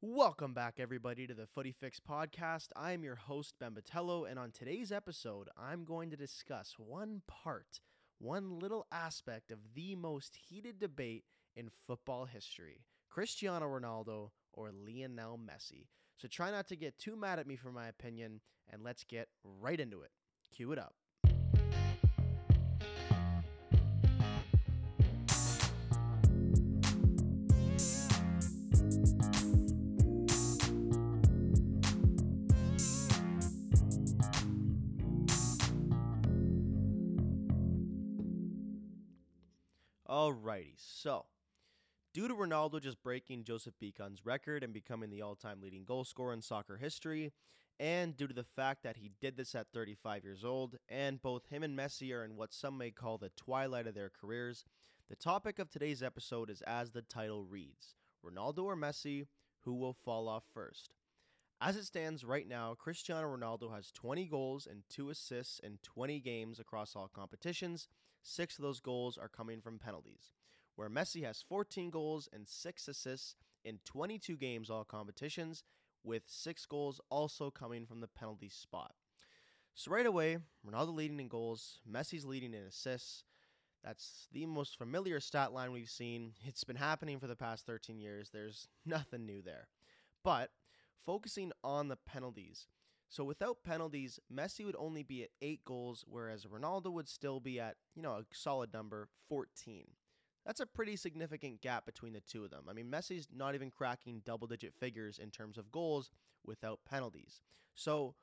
Welcome back, everybody, to the Footy Fix podcast. I am your host, Ben Batello, and on today's episode, I'm going to discuss one part, one little aspect of the most heated debate in football history Cristiano Ronaldo or Lionel Messi. So try not to get too mad at me for my opinion, and let's get right into it. Cue it up. Alrighty, so due to Ronaldo just breaking Joseph Bican's record and becoming the all time leading goal scorer in soccer history, and due to the fact that he did this at 35 years old, and both him and Messi are in what some may call the twilight of their careers, the topic of today's episode is as the title reads Ronaldo or Messi, who will fall off first? As it stands right now, Cristiano Ronaldo has 20 goals and 2 assists in 20 games across all competitions. Six of those goals are coming from penalties. Where Messi has 14 goals and 6 assists in 22 games all competitions, with 6 goals also coming from the penalty spot. So, right away, Ronaldo leading in goals, Messi's leading in assists. That's the most familiar stat line we've seen. It's been happening for the past 13 years. There's nothing new there. But focusing on the penalties. So without penalties, Messi would only be at 8 goals whereas Ronaldo would still be at, you know, a solid number, 14. That's a pretty significant gap between the two of them. I mean, Messi's not even cracking double digit figures in terms of goals without penalties. So,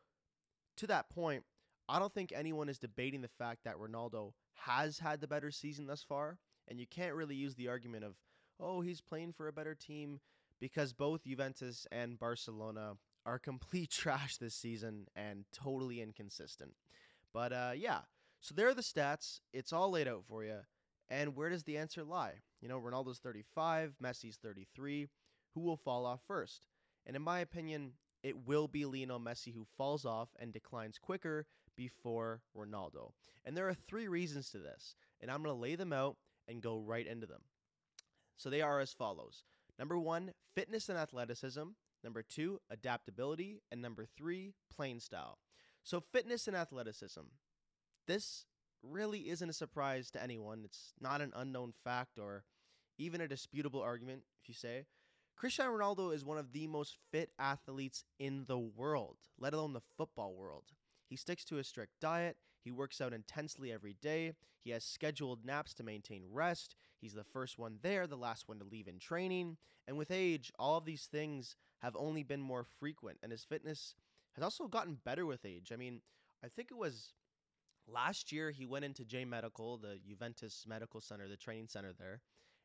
to that point, I don't think anyone is debating the fact that Ronaldo has had the better season thus far. And you can't really use the argument of, oh, he's playing for a better team because both Juventus and Barcelona are complete trash this season and totally inconsistent. But uh, yeah, so there are the stats. It's all laid out for you. And where does the answer lie? You know, Ronaldo's 35, Messi's 33. Who will fall off first? And in my opinion, it will be Lionel Messi who falls off and declines quicker before Ronaldo. And there are three reasons to this, and I'm going to lay them out and go right into them. So they are as follows Number one, fitness and athleticism. Number two, adaptability. And number three, playing style. So, fitness and athleticism. This really isn't a surprise to anyone. It's not an unknown fact or even a disputable argument, if you say. Cristiano Ronaldo is one of the most fit athletes in the world, let alone the football world. He sticks to a strict diet. He works out intensely every day. He has scheduled naps to maintain rest. He's the first one there, the last one to leave in training. And with age, all of these things have only been more frequent, and his fitness has also gotten better with age. I mean, I think it was last year he went into J Medical, the Juventus Medical Center, the training center there,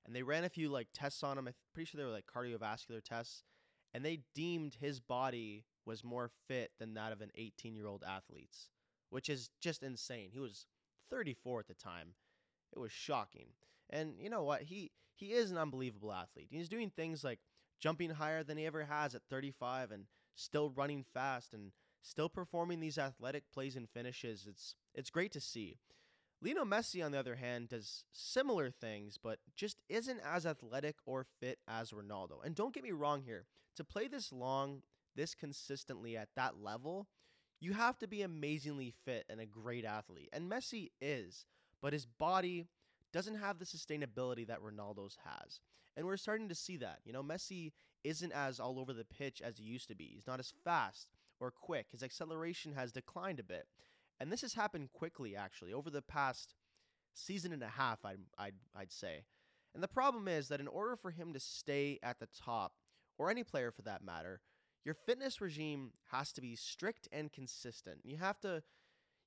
and they ran a few like tests on him. I'm pretty sure they were like cardiovascular tests, and they deemed his body was more fit than that of an 18 year old athlete's, which is just insane. He was 34 at the time. It was shocking. And you know what? He he is an unbelievable athlete. He's doing things like jumping higher than he ever has at 35 and still running fast and still performing these athletic plays and finishes. It's it's great to see. Lionel Messi, on the other hand, does similar things, but just isn't as athletic or fit as Ronaldo. And don't get me wrong here, to play this long this consistently at that level, you have to be amazingly fit and a great athlete. And Messi is, but his body doesn't have the sustainability that Ronaldo's has. And we're starting to see that. You know, Messi isn't as all over the pitch as he used to be. He's not as fast or quick. His acceleration has declined a bit. And this has happened quickly, actually, over the past season and a half, I'd, I'd, I'd say. And the problem is that in order for him to stay at the top, or any player for that matter, your fitness regime has to be strict and consistent. You have to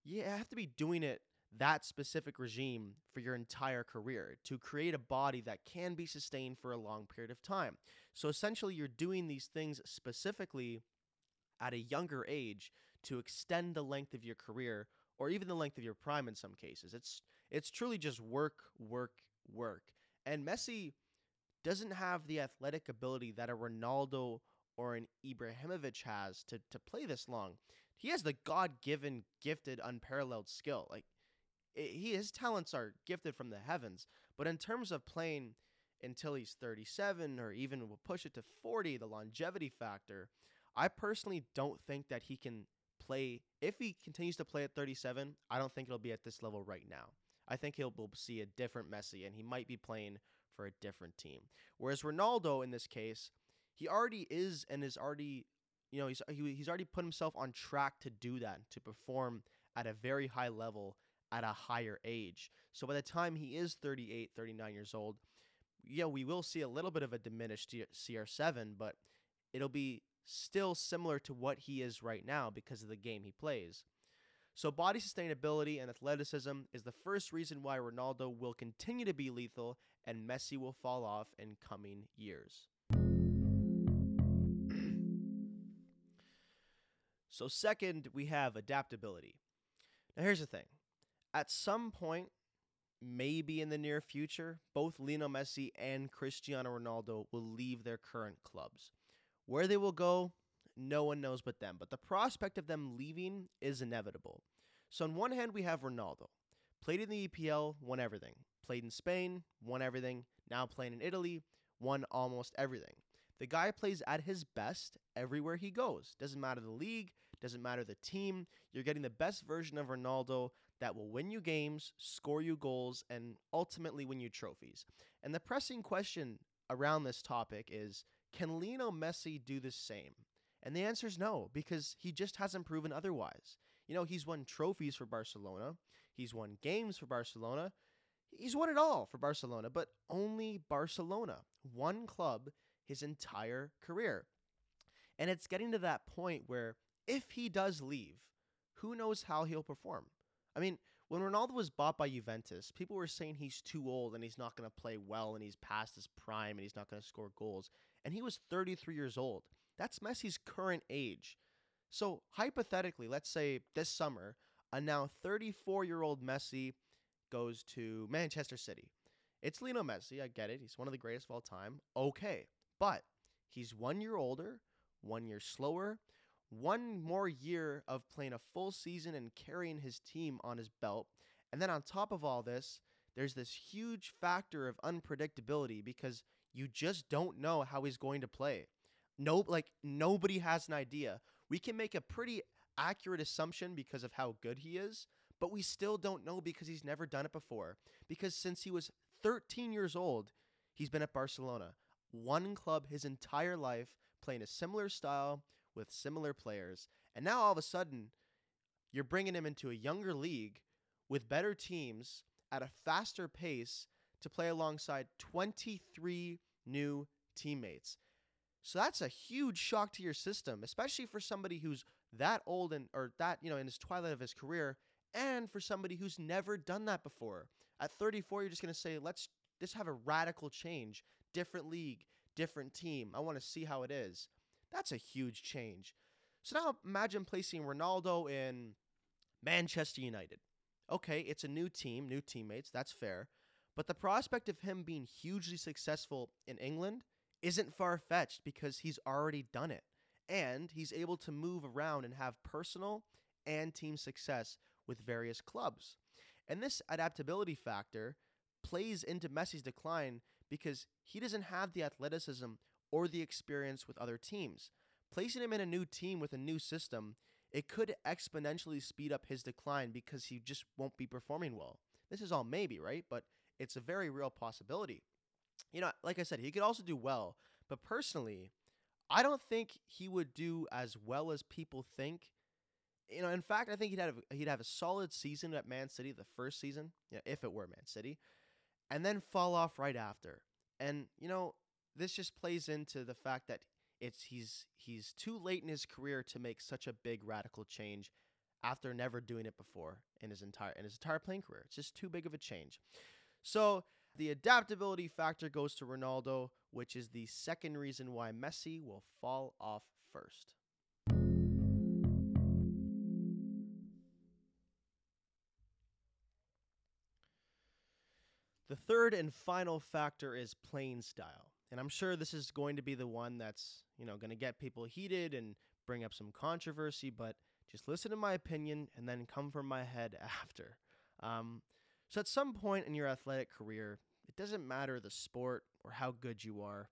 you have to be doing it that specific regime for your entire career to create a body that can be sustained for a long period of time. So essentially you're doing these things specifically at a younger age to extend the length of your career or even the length of your prime in some cases. It's it's truly just work, work, work. And Messi doesn't have the athletic ability that a Ronaldo or an Ibrahimovic has to to play this long. He has the God-given, gifted, unparalleled skill. Like Eh, he his talents are gifted from the heavens, but in terms of playing until he's 37 or even will push it to 40, the longevity factor, I personally don't think that he can play. If he continues to play at 37, I don't think it'll be at this level right now. I think he'll we'll see a different Messi, and he might be playing for a different team. Whereas Ronaldo, in this case, he already is and is already, you know, he's he, he's already put himself on track to do that, to perform at a very high level at a higher age. So by the time he is 38, 39 years old, yeah, we will see a little bit of a diminished CR7, but it'll be still similar to what he is right now because of the game he plays. So, body sustainability and athleticism is the first reason why Ronaldo will continue to be lethal and Messi will fall off in coming years. so, second, we have adaptability. Now, here's the thing at some point, maybe in the near future, both Lionel Messi and Cristiano Ronaldo will leave their current clubs. Where they will go, no one knows but them. But the prospect of them leaving is inevitable. So, on one hand, we have Ronaldo. Played in the EPL, won everything. Played in Spain, won everything. Now playing in Italy, won almost everything. The guy plays at his best everywhere he goes. Doesn't matter the league, doesn't matter the team. You're getting the best version of Ronaldo that will win you games, score you goals, and ultimately win you trophies. And the pressing question around this topic is can Lionel Messi do the same? And the answer is no, because he just hasn't proven otherwise. You know, he's won trophies for Barcelona, he's won games for Barcelona, he's won it all for Barcelona, but only Barcelona, one club his entire career. And it's getting to that point where if he does leave, who knows how he'll perform? I mean, when Ronaldo was bought by Juventus, people were saying he's too old and he's not going to play well and he's past his prime and he's not going to score goals. And he was 33 years old. That's Messi's current age. So, hypothetically, let's say this summer, a now 34 year old Messi goes to Manchester City. It's Lionel Messi, I get it. He's one of the greatest of all time. Okay. But he's one year older, one year slower, one more year of playing a full season and carrying his team on his belt. And then on top of all this, there's this huge factor of unpredictability because you just don't know how he's going to play. No, like nobody has an idea. We can make a pretty accurate assumption because of how good he is, but we still don't know because he's never done it before. Because since he was 13 years old, he's been at Barcelona, one club his entire life, playing a similar style with similar players. And now all of a sudden, you're bringing him into a younger league with better teams at a faster pace to play alongside 23 new teammates. So that's a huge shock to your system, especially for somebody who's that old and or that, you know, in his twilight of his career and for somebody who's never done that before. At 34, you're just going to say, "Let's just have a radical change, different league, different team. I want to see how it is." That's a huge change. So now imagine placing Ronaldo in Manchester United. Okay, it's a new team, new teammates, that's fair. But the prospect of him being hugely successful in England isn't far fetched because he's already done it. And he's able to move around and have personal and team success with various clubs. And this adaptability factor plays into Messi's decline because he doesn't have the athleticism or the experience with other teams. Placing him in a new team with a new system, it could exponentially speed up his decline because he just won't be performing well. This is all maybe, right? But it's a very real possibility. You know, like I said, he could also do well, but personally, I don't think he would do as well as people think. You know, in fact, I think he'd have he'd have a solid season at Man City the first season, you know, if it were Man City, and then fall off right after. And you know, this just plays into the fact that it's he's he's too late in his career to make such a big radical change after never doing it before in his entire in his entire playing career. It's just too big of a change. So the adaptability factor goes to Ronaldo, which is the second reason why Messi will fall off first. The third and final factor is playing style. And I'm sure this is going to be the one that's, you know, going to get people heated and bring up some controversy, but just listen to my opinion and then come from my head after. Um, so at some point in your athletic career, it doesn't matter the sport or how good you are,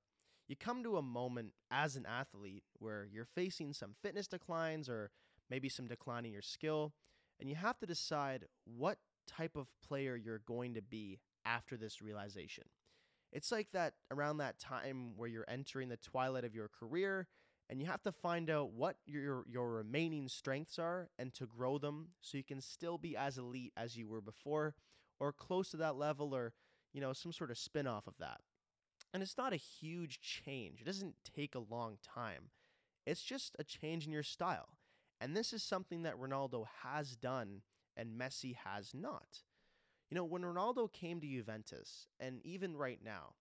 you come to a moment as an athlete where you're facing some fitness declines or maybe some decline in your skill, and you have to decide what type of player you're going to be after this realization. It's like that around that time where you're entering the twilight of your career and you have to find out what your your remaining strengths are and to grow them so you can still be as elite as you were before or close to that level or you know some sort of spin-off of that. And it's not a huge change. It doesn't take a long time. It's just a change in your style. And this is something that Ronaldo has done and Messi has not. You know, when Ronaldo came to Juventus, and even right now,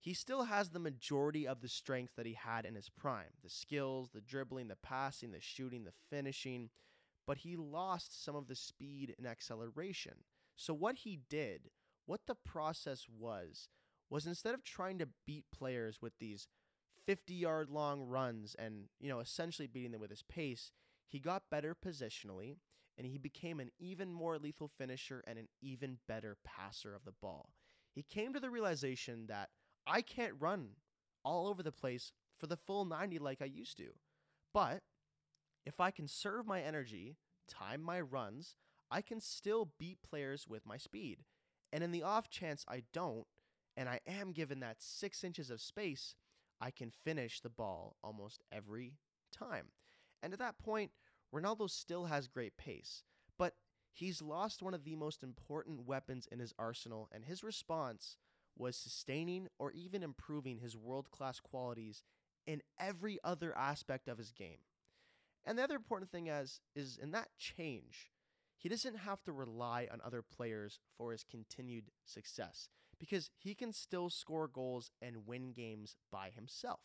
he still has the majority of the strength that he had in his prime. The skills, the dribbling, the passing, the shooting, the finishing, but he lost some of the speed and acceleration. So, what he did, what the process was, was instead of trying to beat players with these 50 yard long runs and, you know, essentially beating them with his pace, he got better positionally and he became an even more lethal finisher and an even better passer of the ball. He came to the realization that I can't run all over the place for the full 90 like I used to. But if I can serve my energy, time my runs, I can still beat players with my speed. And in the off chance I don't, and I am given that six inches of space, I can finish the ball almost every time. And at that point, Ronaldo still has great pace, but he's lost one of the most important weapons in his arsenal, and his response was sustaining or even improving his world class qualities in every other aspect of his game. And the other important thing is, is in that change, he doesn't have to rely on other players for his continued success because he can still score goals and win games by himself.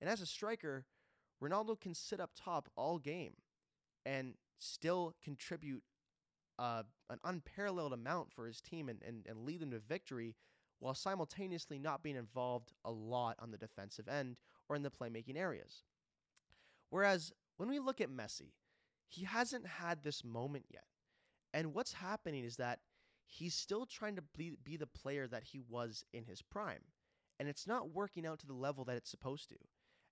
And as a striker, Ronaldo can sit up top all game and still contribute uh, an unparalleled amount for his team and, and, and lead them to victory while simultaneously not being involved a lot on the defensive end or in the playmaking areas. Whereas when we look at Messi, he hasn't had this moment yet. And what's happening is that he's still trying to be, be the player that he was in his prime. And it's not working out to the level that it's supposed to.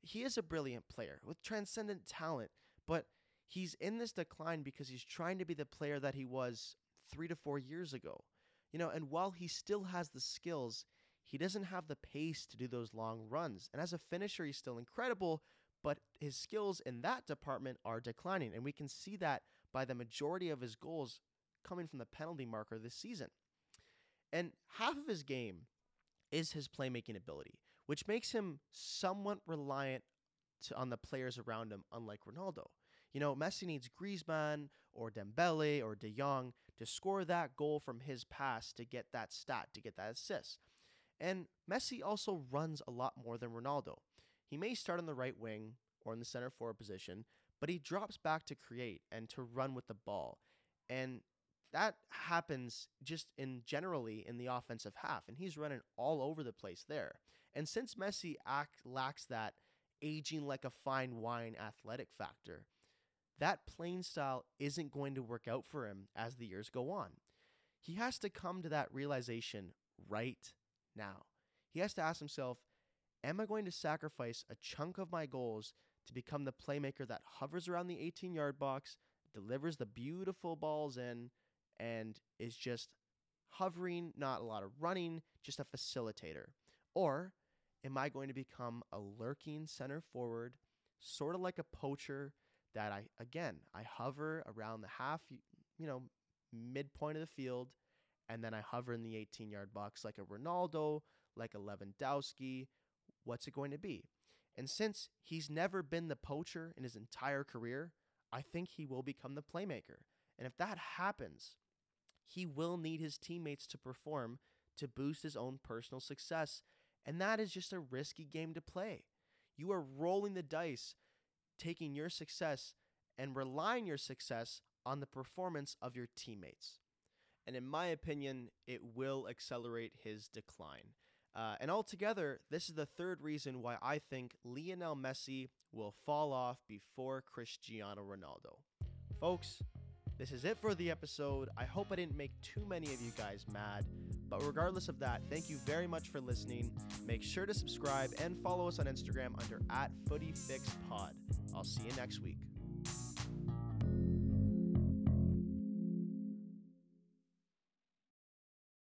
He is a brilliant player with transcendent talent, but he's in this decline because he's trying to be the player that he was three to four years ago. You know, and while he still has the skills, he doesn't have the pace to do those long runs. And as a finisher, he's still incredible, but his skills in that department are declining. And we can see that by the majority of his goals coming from the penalty marker this season. And half of his game is his playmaking ability, which makes him somewhat reliant to, on the players around him, unlike Ronaldo. You know, Messi needs Griezmann or Dembele or De Jong to score that goal from his pass to get that stat, to get that assist. And Messi also runs a lot more than Ronaldo. He may start on the right wing or in the center forward position, but he drops back to create and to run with the ball. And that happens just in generally in the offensive half, and he's running all over the place there. And since Messi act, lacks that aging like a fine wine athletic factor, that playing style isn't going to work out for him as the years go on. He has to come to that realization right now. He has to ask himself, Am I going to sacrifice a chunk of my goals to become the playmaker that hovers around the 18 yard box, delivers the beautiful balls in, and is just hovering, not a lot of running, just a facilitator? Or am I going to become a lurking center forward, sort of like a poacher that I, again, I hover around the half, you know, midpoint of the field, and then I hover in the 18 yard box like a Ronaldo, like a Lewandowski. What's it going to be? And since he's never been the poacher in his entire career, I think he will become the playmaker. And if that happens, he will need his teammates to perform to boost his own personal success. And that is just a risky game to play. You are rolling the dice, taking your success and relying your success on the performance of your teammates. And in my opinion, it will accelerate his decline. Uh, and altogether, this is the third reason why I think Lionel Messi will fall off before Cristiano Ronaldo. Folks, This is it for the episode. I hope I didn't make too many of you guys mad. But regardless of that, thank you very much for listening. Make sure to subscribe and follow us on Instagram under at FootyFixPod. I'll see you next week.